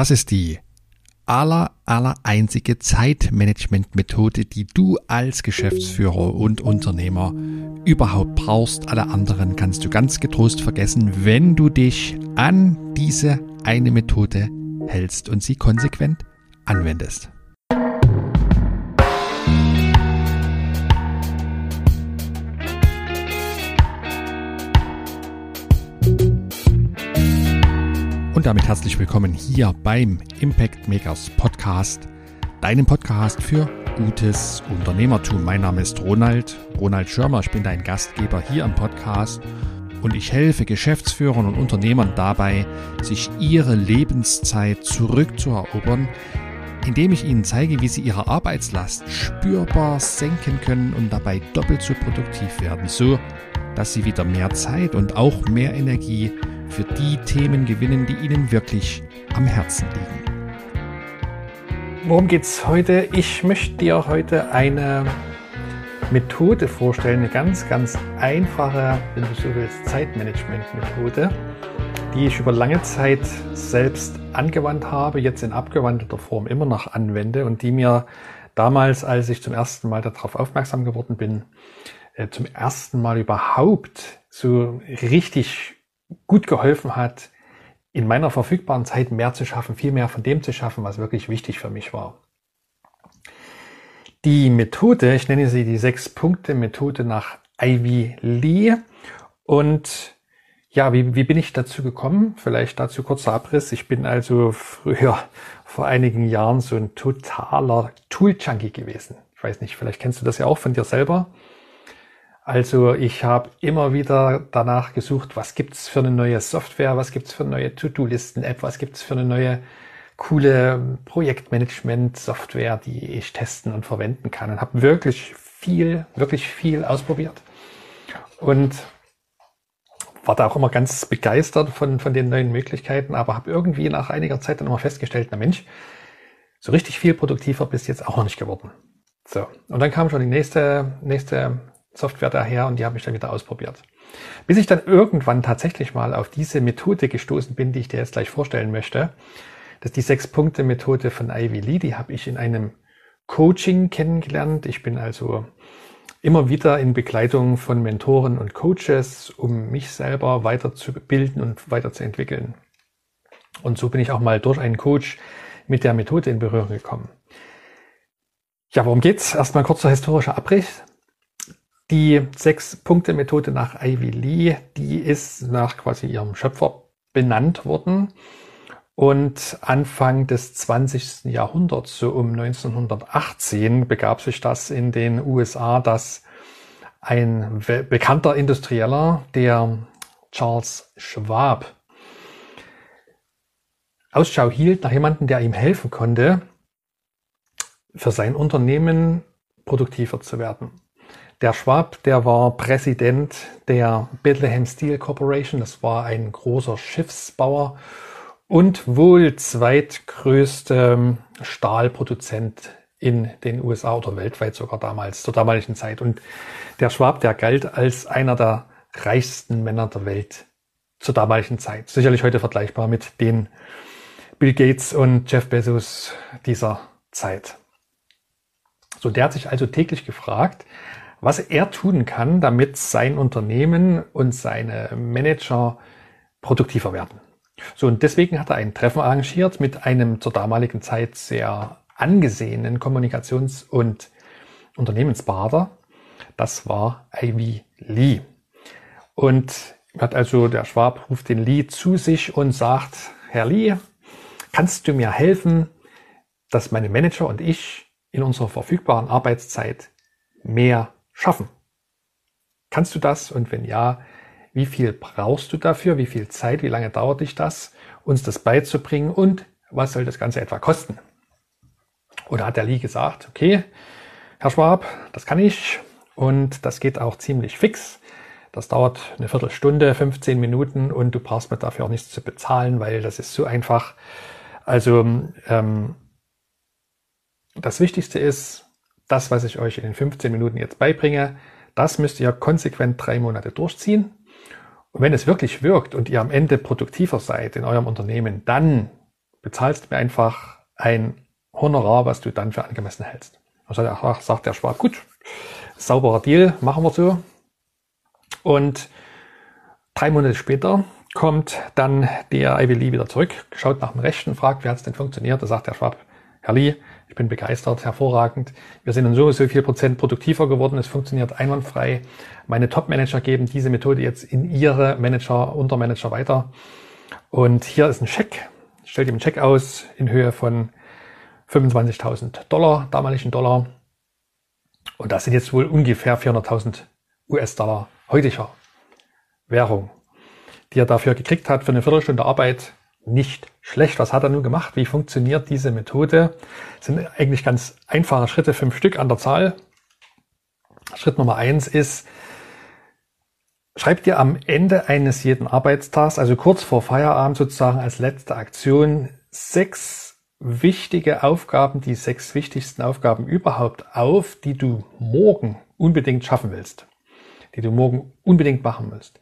Das ist die aller, aller einzige Zeitmanagement-Methode, die du als Geschäftsführer und Unternehmer überhaupt brauchst. Alle anderen kannst du ganz getrost vergessen, wenn du dich an diese eine Methode hältst und sie konsequent anwendest. Und damit herzlich willkommen hier beim Impact Makers Podcast, deinem Podcast für gutes Unternehmertum. Mein Name ist Ronald, Ronald Schirmer, ich bin dein Gastgeber hier im Podcast und ich helfe Geschäftsführern und Unternehmern dabei, sich ihre Lebenszeit zurückzuerobern, indem ich ihnen zeige, wie sie ihre Arbeitslast spürbar senken können und dabei doppelt so produktiv werden, so dass sie wieder mehr Zeit und auch mehr Energie für die Themen gewinnen, die Ihnen wirklich am Herzen liegen. Worum geht es heute? Ich möchte dir heute eine Methode vorstellen, eine ganz, ganz einfache, wenn du so willst, Zeitmanagement-Methode, die ich über lange Zeit selbst angewandt habe, jetzt in abgewandelter Form immer noch anwende und die mir damals, als ich zum ersten Mal darauf aufmerksam geworden bin, äh, zum ersten Mal überhaupt so richtig gut geholfen hat, in meiner verfügbaren Zeit mehr zu schaffen, viel mehr von dem zu schaffen, was wirklich wichtig für mich war. Die Methode, ich nenne sie die Sechs-Punkte-Methode nach Ivy Lee. Und ja, wie, wie bin ich dazu gekommen? Vielleicht dazu kurzer Abriss. Ich bin also früher, vor einigen Jahren, so ein totaler Tool-Junkie gewesen. Ich weiß nicht, vielleicht kennst du das ja auch von dir selber. Also ich habe immer wieder danach gesucht, was gibt's für eine neue Software, was gibt's für eine neue To-Do-Listen-App, was gibt's für eine neue coole Projektmanagement-Software, die ich testen und verwenden kann. Und habe wirklich viel, wirklich viel ausprobiert. Und war da auch immer ganz begeistert von, von den neuen Möglichkeiten, aber habe irgendwie nach einiger Zeit dann immer festgestellt, na Mensch, so richtig viel produktiver bist jetzt auch noch nicht geworden. So. Und dann kam schon die nächste, nächste Software daher und die habe ich dann wieder ausprobiert. Bis ich dann irgendwann tatsächlich mal auf diese Methode gestoßen bin, die ich dir jetzt gleich vorstellen möchte. Das ist die Sechs-Punkte-Methode von Ivy Lee. Die habe ich in einem Coaching kennengelernt. Ich bin also immer wieder in Begleitung von Mentoren und Coaches, um mich selber weiterzubilden und weiterzuentwickeln. Und so bin ich auch mal durch einen Coach mit der Methode in Berührung gekommen. Ja, worum geht's? Erstmal kurzer historischer Abriss. Die Sechs-Punkte-Methode nach Ivy Lee, die ist nach quasi ihrem Schöpfer benannt worden. Und Anfang des 20. Jahrhunderts, so um 1918, begab sich das in den USA, dass ein bekannter Industrieller, der Charles Schwab, Ausschau hielt nach jemandem, der ihm helfen konnte, für sein Unternehmen produktiver zu werden. Der Schwab, der war Präsident der Bethlehem Steel Corporation. Das war ein großer Schiffsbauer und wohl zweitgrößte Stahlproduzent in den USA oder weltweit sogar damals, zur damaligen Zeit. Und der Schwab, der galt als einer der reichsten Männer der Welt zur damaligen Zeit. Sicherlich heute vergleichbar mit den Bill Gates und Jeff Bezos dieser Zeit. So, der hat sich also täglich gefragt, was er tun kann, damit sein Unternehmen und seine Manager produktiver werden. So, und deswegen hat er ein Treffen arrangiert mit einem zur damaligen Zeit sehr angesehenen Kommunikations- und Unternehmensberater. Das war Ivy Lee. Und hat also, der Schwab ruft den Lee zu sich und sagt, Herr Lee, kannst du mir helfen, dass meine Manager und ich in unserer verfügbaren Arbeitszeit mehr schaffen. Kannst du das? Und wenn ja, wie viel brauchst du dafür? Wie viel Zeit? Wie lange dauert dich das, uns das beizubringen? Und was soll das Ganze etwa kosten? Oder hat der Lee gesagt, okay, Herr Schwab, das kann ich und das geht auch ziemlich fix. Das dauert eine Viertelstunde, 15 Minuten und du brauchst mir dafür auch nichts zu bezahlen, weil das ist so einfach. Also ähm, das Wichtigste ist, das, was ich euch in den 15 Minuten jetzt beibringe, das müsst ihr konsequent drei Monate durchziehen. Und wenn es wirklich wirkt und ihr am Ende produktiver seid in eurem Unternehmen, dann bezahlst mir einfach ein Honorar, was du dann für angemessen hältst. Also sagt der Schwab, gut, sauberer Deal, machen wir so. Und drei Monate später kommt dann der Ivy Lee wieder zurück, schaut nach dem Rechten, fragt, wie hat es denn funktioniert? Da sagt der Schwab, Herr Lee, ich bin begeistert, hervorragend. Wir sind in so so viel Prozent produktiver geworden. Es funktioniert einwandfrei. Meine Top-Manager geben diese Methode jetzt in ihre Manager, Untermanager weiter. Und hier ist ein Scheck. Stellt ihm einen Scheck aus in Höhe von 25.000 Dollar, damaligen Dollar. Und das sind jetzt wohl ungefähr 400.000 US-Dollar heutiger Währung, die er dafür gekriegt hat für eine Viertelstunde Arbeit nicht schlecht. Was hat er nun gemacht? Wie funktioniert diese Methode? Das sind eigentlich ganz einfache Schritte, fünf Stück an der Zahl. Schritt Nummer eins ist, schreib dir am Ende eines jeden Arbeitstags, also kurz vor Feierabend sozusagen als letzte Aktion, sechs wichtige Aufgaben, die sechs wichtigsten Aufgaben überhaupt auf, die du morgen unbedingt schaffen willst, die du morgen unbedingt machen willst.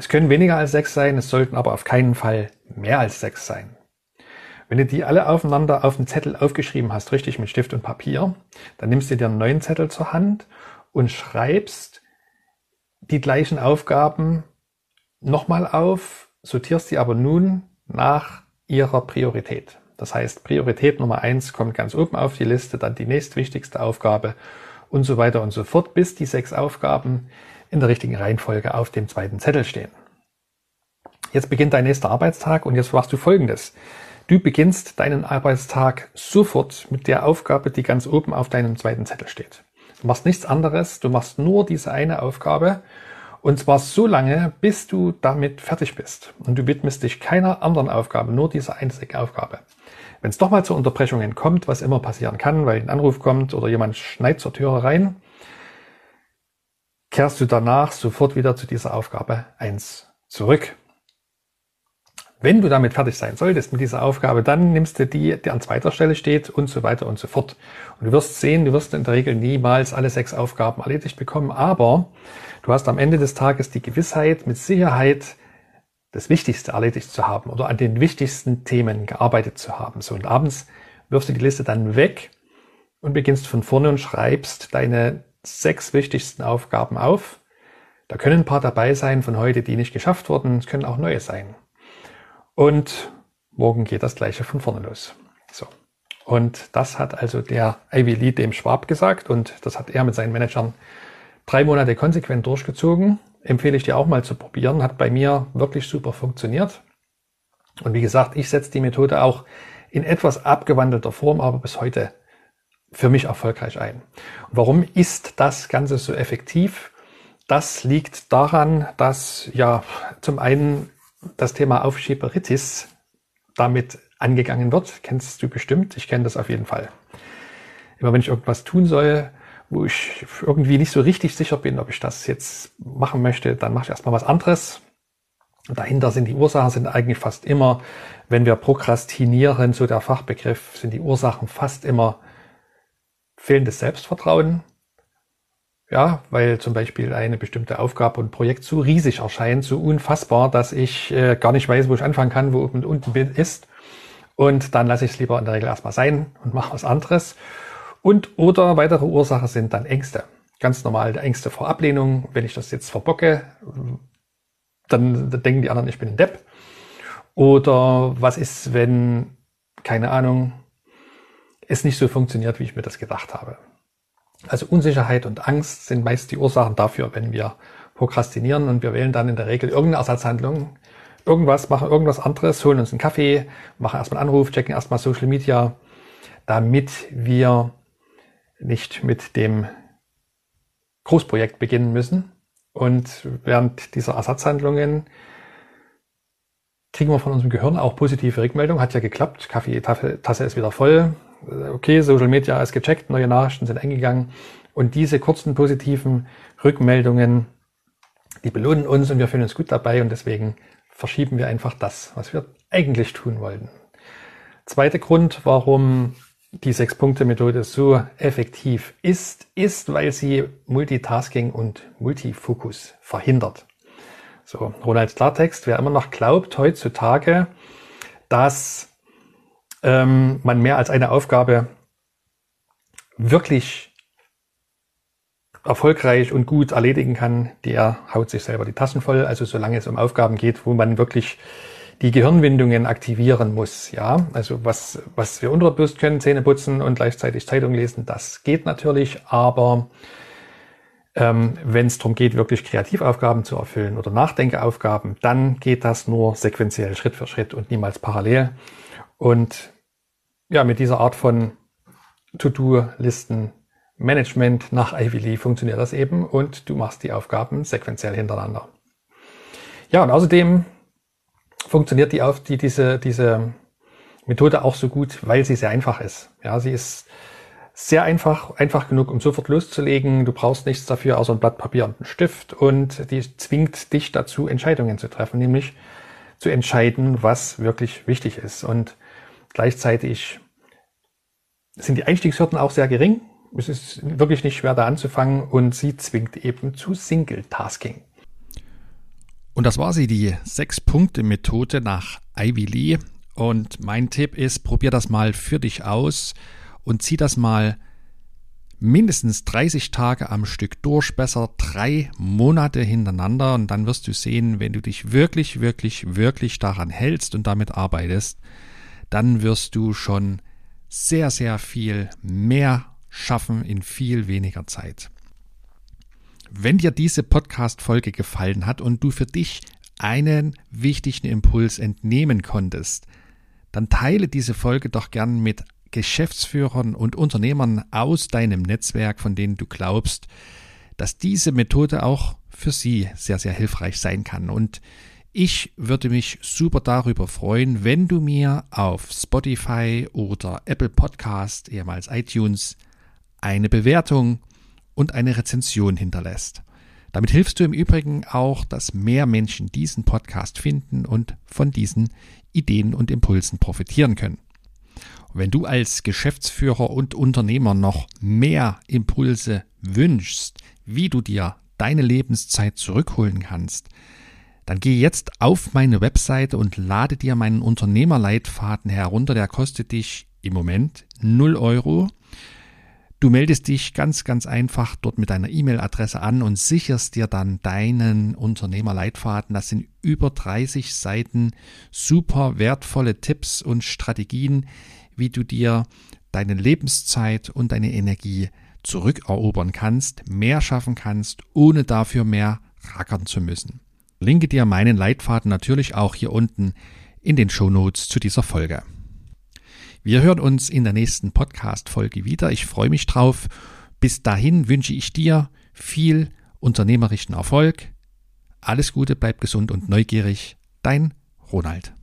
Es können weniger als sechs sein, es sollten aber auf keinen Fall mehr als sechs sein. Wenn du die alle aufeinander auf den Zettel aufgeschrieben hast, richtig mit Stift und Papier, dann nimmst du dir einen neuen Zettel zur Hand und schreibst die gleichen Aufgaben nochmal auf, sortierst die aber nun nach ihrer Priorität. Das heißt, Priorität Nummer eins kommt ganz oben auf die Liste, dann die nächstwichtigste Aufgabe und so weiter und so fort, bis die sechs Aufgaben in der richtigen Reihenfolge auf dem zweiten Zettel stehen. Jetzt beginnt dein nächster Arbeitstag und jetzt machst du Folgendes. Du beginnst deinen Arbeitstag sofort mit der Aufgabe, die ganz oben auf deinem zweiten Zettel steht. Du machst nichts anderes, du machst nur diese eine Aufgabe und zwar so lange, bis du damit fertig bist. Und du widmest dich keiner anderen Aufgabe, nur dieser einzigen Aufgabe. Wenn es doch mal zu Unterbrechungen kommt, was immer passieren kann, weil ein Anruf kommt oder jemand schneit zur Türe rein, kehrst du danach sofort wieder zu dieser Aufgabe eins zurück. Wenn du damit fertig sein solltest mit dieser Aufgabe, dann nimmst du die, die an zweiter Stelle steht und so weiter und so fort. Und du wirst sehen, du wirst in der Regel niemals alle sechs Aufgaben erledigt bekommen, aber du hast am Ende des Tages die Gewissheit, mit Sicherheit das Wichtigste erledigt zu haben oder an den wichtigsten Themen gearbeitet zu haben. So und abends wirfst du die Liste dann weg und beginnst von vorne und schreibst deine sechs wichtigsten Aufgaben auf. Da können ein paar dabei sein von heute, die nicht geschafft wurden. Es können auch neue sein. Und morgen geht das gleiche von vorne los. So. Und das hat also der Ivy Lee dem Schwab gesagt und das hat er mit seinen Managern drei Monate konsequent durchgezogen. Empfehle ich dir auch mal zu probieren. Hat bei mir wirklich super funktioniert. Und wie gesagt, ich setze die Methode auch in etwas abgewandelter Form, aber bis heute für mich erfolgreich ein. Und warum ist das Ganze so effektiv? Das liegt daran, dass ja zum einen das Thema Aufschieberitis damit angegangen wird. Kennst du bestimmt, ich kenne das auf jeden Fall. Immer wenn ich irgendwas tun soll, wo ich irgendwie nicht so richtig sicher bin, ob ich das jetzt machen möchte, dann mache ich erstmal was anderes. dahinter sind die Ursachen sind eigentlich fast immer, wenn wir prokrastinieren, so der Fachbegriff, sind die Ursachen fast immer fehlendes Selbstvertrauen. Ja, weil zum Beispiel eine bestimmte Aufgabe und Projekt so riesig erscheint, so unfassbar, dass ich äh, gar nicht weiß, wo ich anfangen kann, wo oben und unten ist. Und dann lasse ich es lieber in der Regel erstmal sein und mache was anderes. Und oder weitere Ursachen sind dann Ängste. Ganz normal Ängste vor Ablehnung. Wenn ich das jetzt verbocke, dann denken die anderen, ich bin ein Depp. Oder was ist, wenn, keine Ahnung, es nicht so funktioniert, wie ich mir das gedacht habe. Also Unsicherheit und Angst sind meist die Ursachen dafür, wenn wir prokrastinieren und wir wählen dann in der Regel irgendeine Ersatzhandlung, irgendwas, machen irgendwas anderes, holen uns einen Kaffee, machen erstmal einen Anruf, checken erstmal Social Media, damit wir nicht mit dem Großprojekt beginnen müssen. Und während dieser Ersatzhandlungen kriegen wir von unserem Gehirn auch positive Rückmeldungen. Hat ja geklappt, Kaffeetasse ist wieder voll, okay, Social Media ist gecheckt, neue Nachrichten sind eingegangen und diese kurzen positiven Rückmeldungen, die belohnen uns und wir fühlen uns gut dabei und deswegen verschieben wir einfach das, was wir eigentlich tun wollten. Zweiter Grund, warum die Sechs-Punkte-Methode so effektiv ist, ist, weil sie Multitasking und Multifokus verhindert. So, Ronald Klartext, wer immer noch glaubt heutzutage, dass ähm, man mehr als eine Aufgabe wirklich erfolgreich und gut erledigen kann, der haut sich selber die Taschen voll. Also solange es um Aufgaben geht, wo man wirklich die Gehirnwindungen aktivieren muss. Ja, also was, was wir unterbewusst können, Zähne putzen und gleichzeitig Zeitung lesen, das geht natürlich, aber ähm, wenn es darum geht, wirklich Kreativaufgaben zu erfüllen oder Nachdenkeaufgaben, dann geht das nur sequenziell, Schritt für Schritt und niemals parallel. Und ja, mit dieser Art von To-Do-Listen Management nach Ivy Lee funktioniert das eben und du machst die Aufgaben sequenziell hintereinander. Ja, und außerdem funktioniert die auf die, diese, diese Methode auch so gut, weil sie sehr einfach ist. Ja, sie ist sehr einfach, einfach genug, um sofort loszulegen. Du brauchst nichts dafür, außer ein Blatt Papier und einen Stift. Und die zwingt dich dazu, Entscheidungen zu treffen, nämlich zu entscheiden, was wirklich wichtig ist. Und gleichzeitig sind die Einstiegshürden auch sehr gering. Es ist wirklich nicht schwer, da anzufangen und sie zwingt eben zu Single-Tasking. Und das war sie, die Sechs-Punkte-Methode nach Ivy Lee. Und mein Tipp ist, probier das mal für dich aus und zieh das mal mindestens 30 Tage am Stück durch, besser drei Monate hintereinander und dann wirst du sehen, wenn du dich wirklich, wirklich, wirklich daran hältst und damit arbeitest, dann wirst du schon sehr, sehr viel mehr schaffen in viel weniger Zeit. Wenn dir diese Podcast-Folge gefallen hat und du für dich einen wichtigen Impuls entnehmen konntest, dann teile diese Folge doch gern mit Geschäftsführern und Unternehmern aus deinem Netzwerk, von denen du glaubst, dass diese Methode auch für sie sehr, sehr hilfreich sein kann. Und ich würde mich super darüber freuen, wenn du mir auf Spotify oder Apple Podcast, ehemals iTunes, eine Bewertung und eine Rezension hinterlässt. Damit hilfst du im Übrigen auch, dass mehr Menschen diesen Podcast finden und von diesen Ideen und Impulsen profitieren können. Wenn du als Geschäftsführer und Unternehmer noch mehr Impulse wünschst, wie du dir deine Lebenszeit zurückholen kannst, dann geh jetzt auf meine Webseite und lade dir meinen Unternehmerleitfaden herunter. Der kostet dich im Moment 0 Euro. Du meldest dich ganz, ganz einfach dort mit deiner E-Mail-Adresse an und sicherst dir dann deinen Unternehmerleitfaden. Das sind über 30 Seiten super wertvolle Tipps und Strategien, wie du dir deine Lebenszeit und deine Energie zurückerobern kannst, mehr schaffen kannst, ohne dafür mehr rackern zu müssen. Linke dir meinen Leitfaden natürlich auch hier unten in den Shownotes zu dieser Folge. Wir hören uns in der nächsten Podcast-Folge wieder. Ich freue mich drauf. Bis dahin wünsche ich dir viel unternehmerischen Erfolg. Alles Gute, bleib gesund und neugierig. Dein Ronald.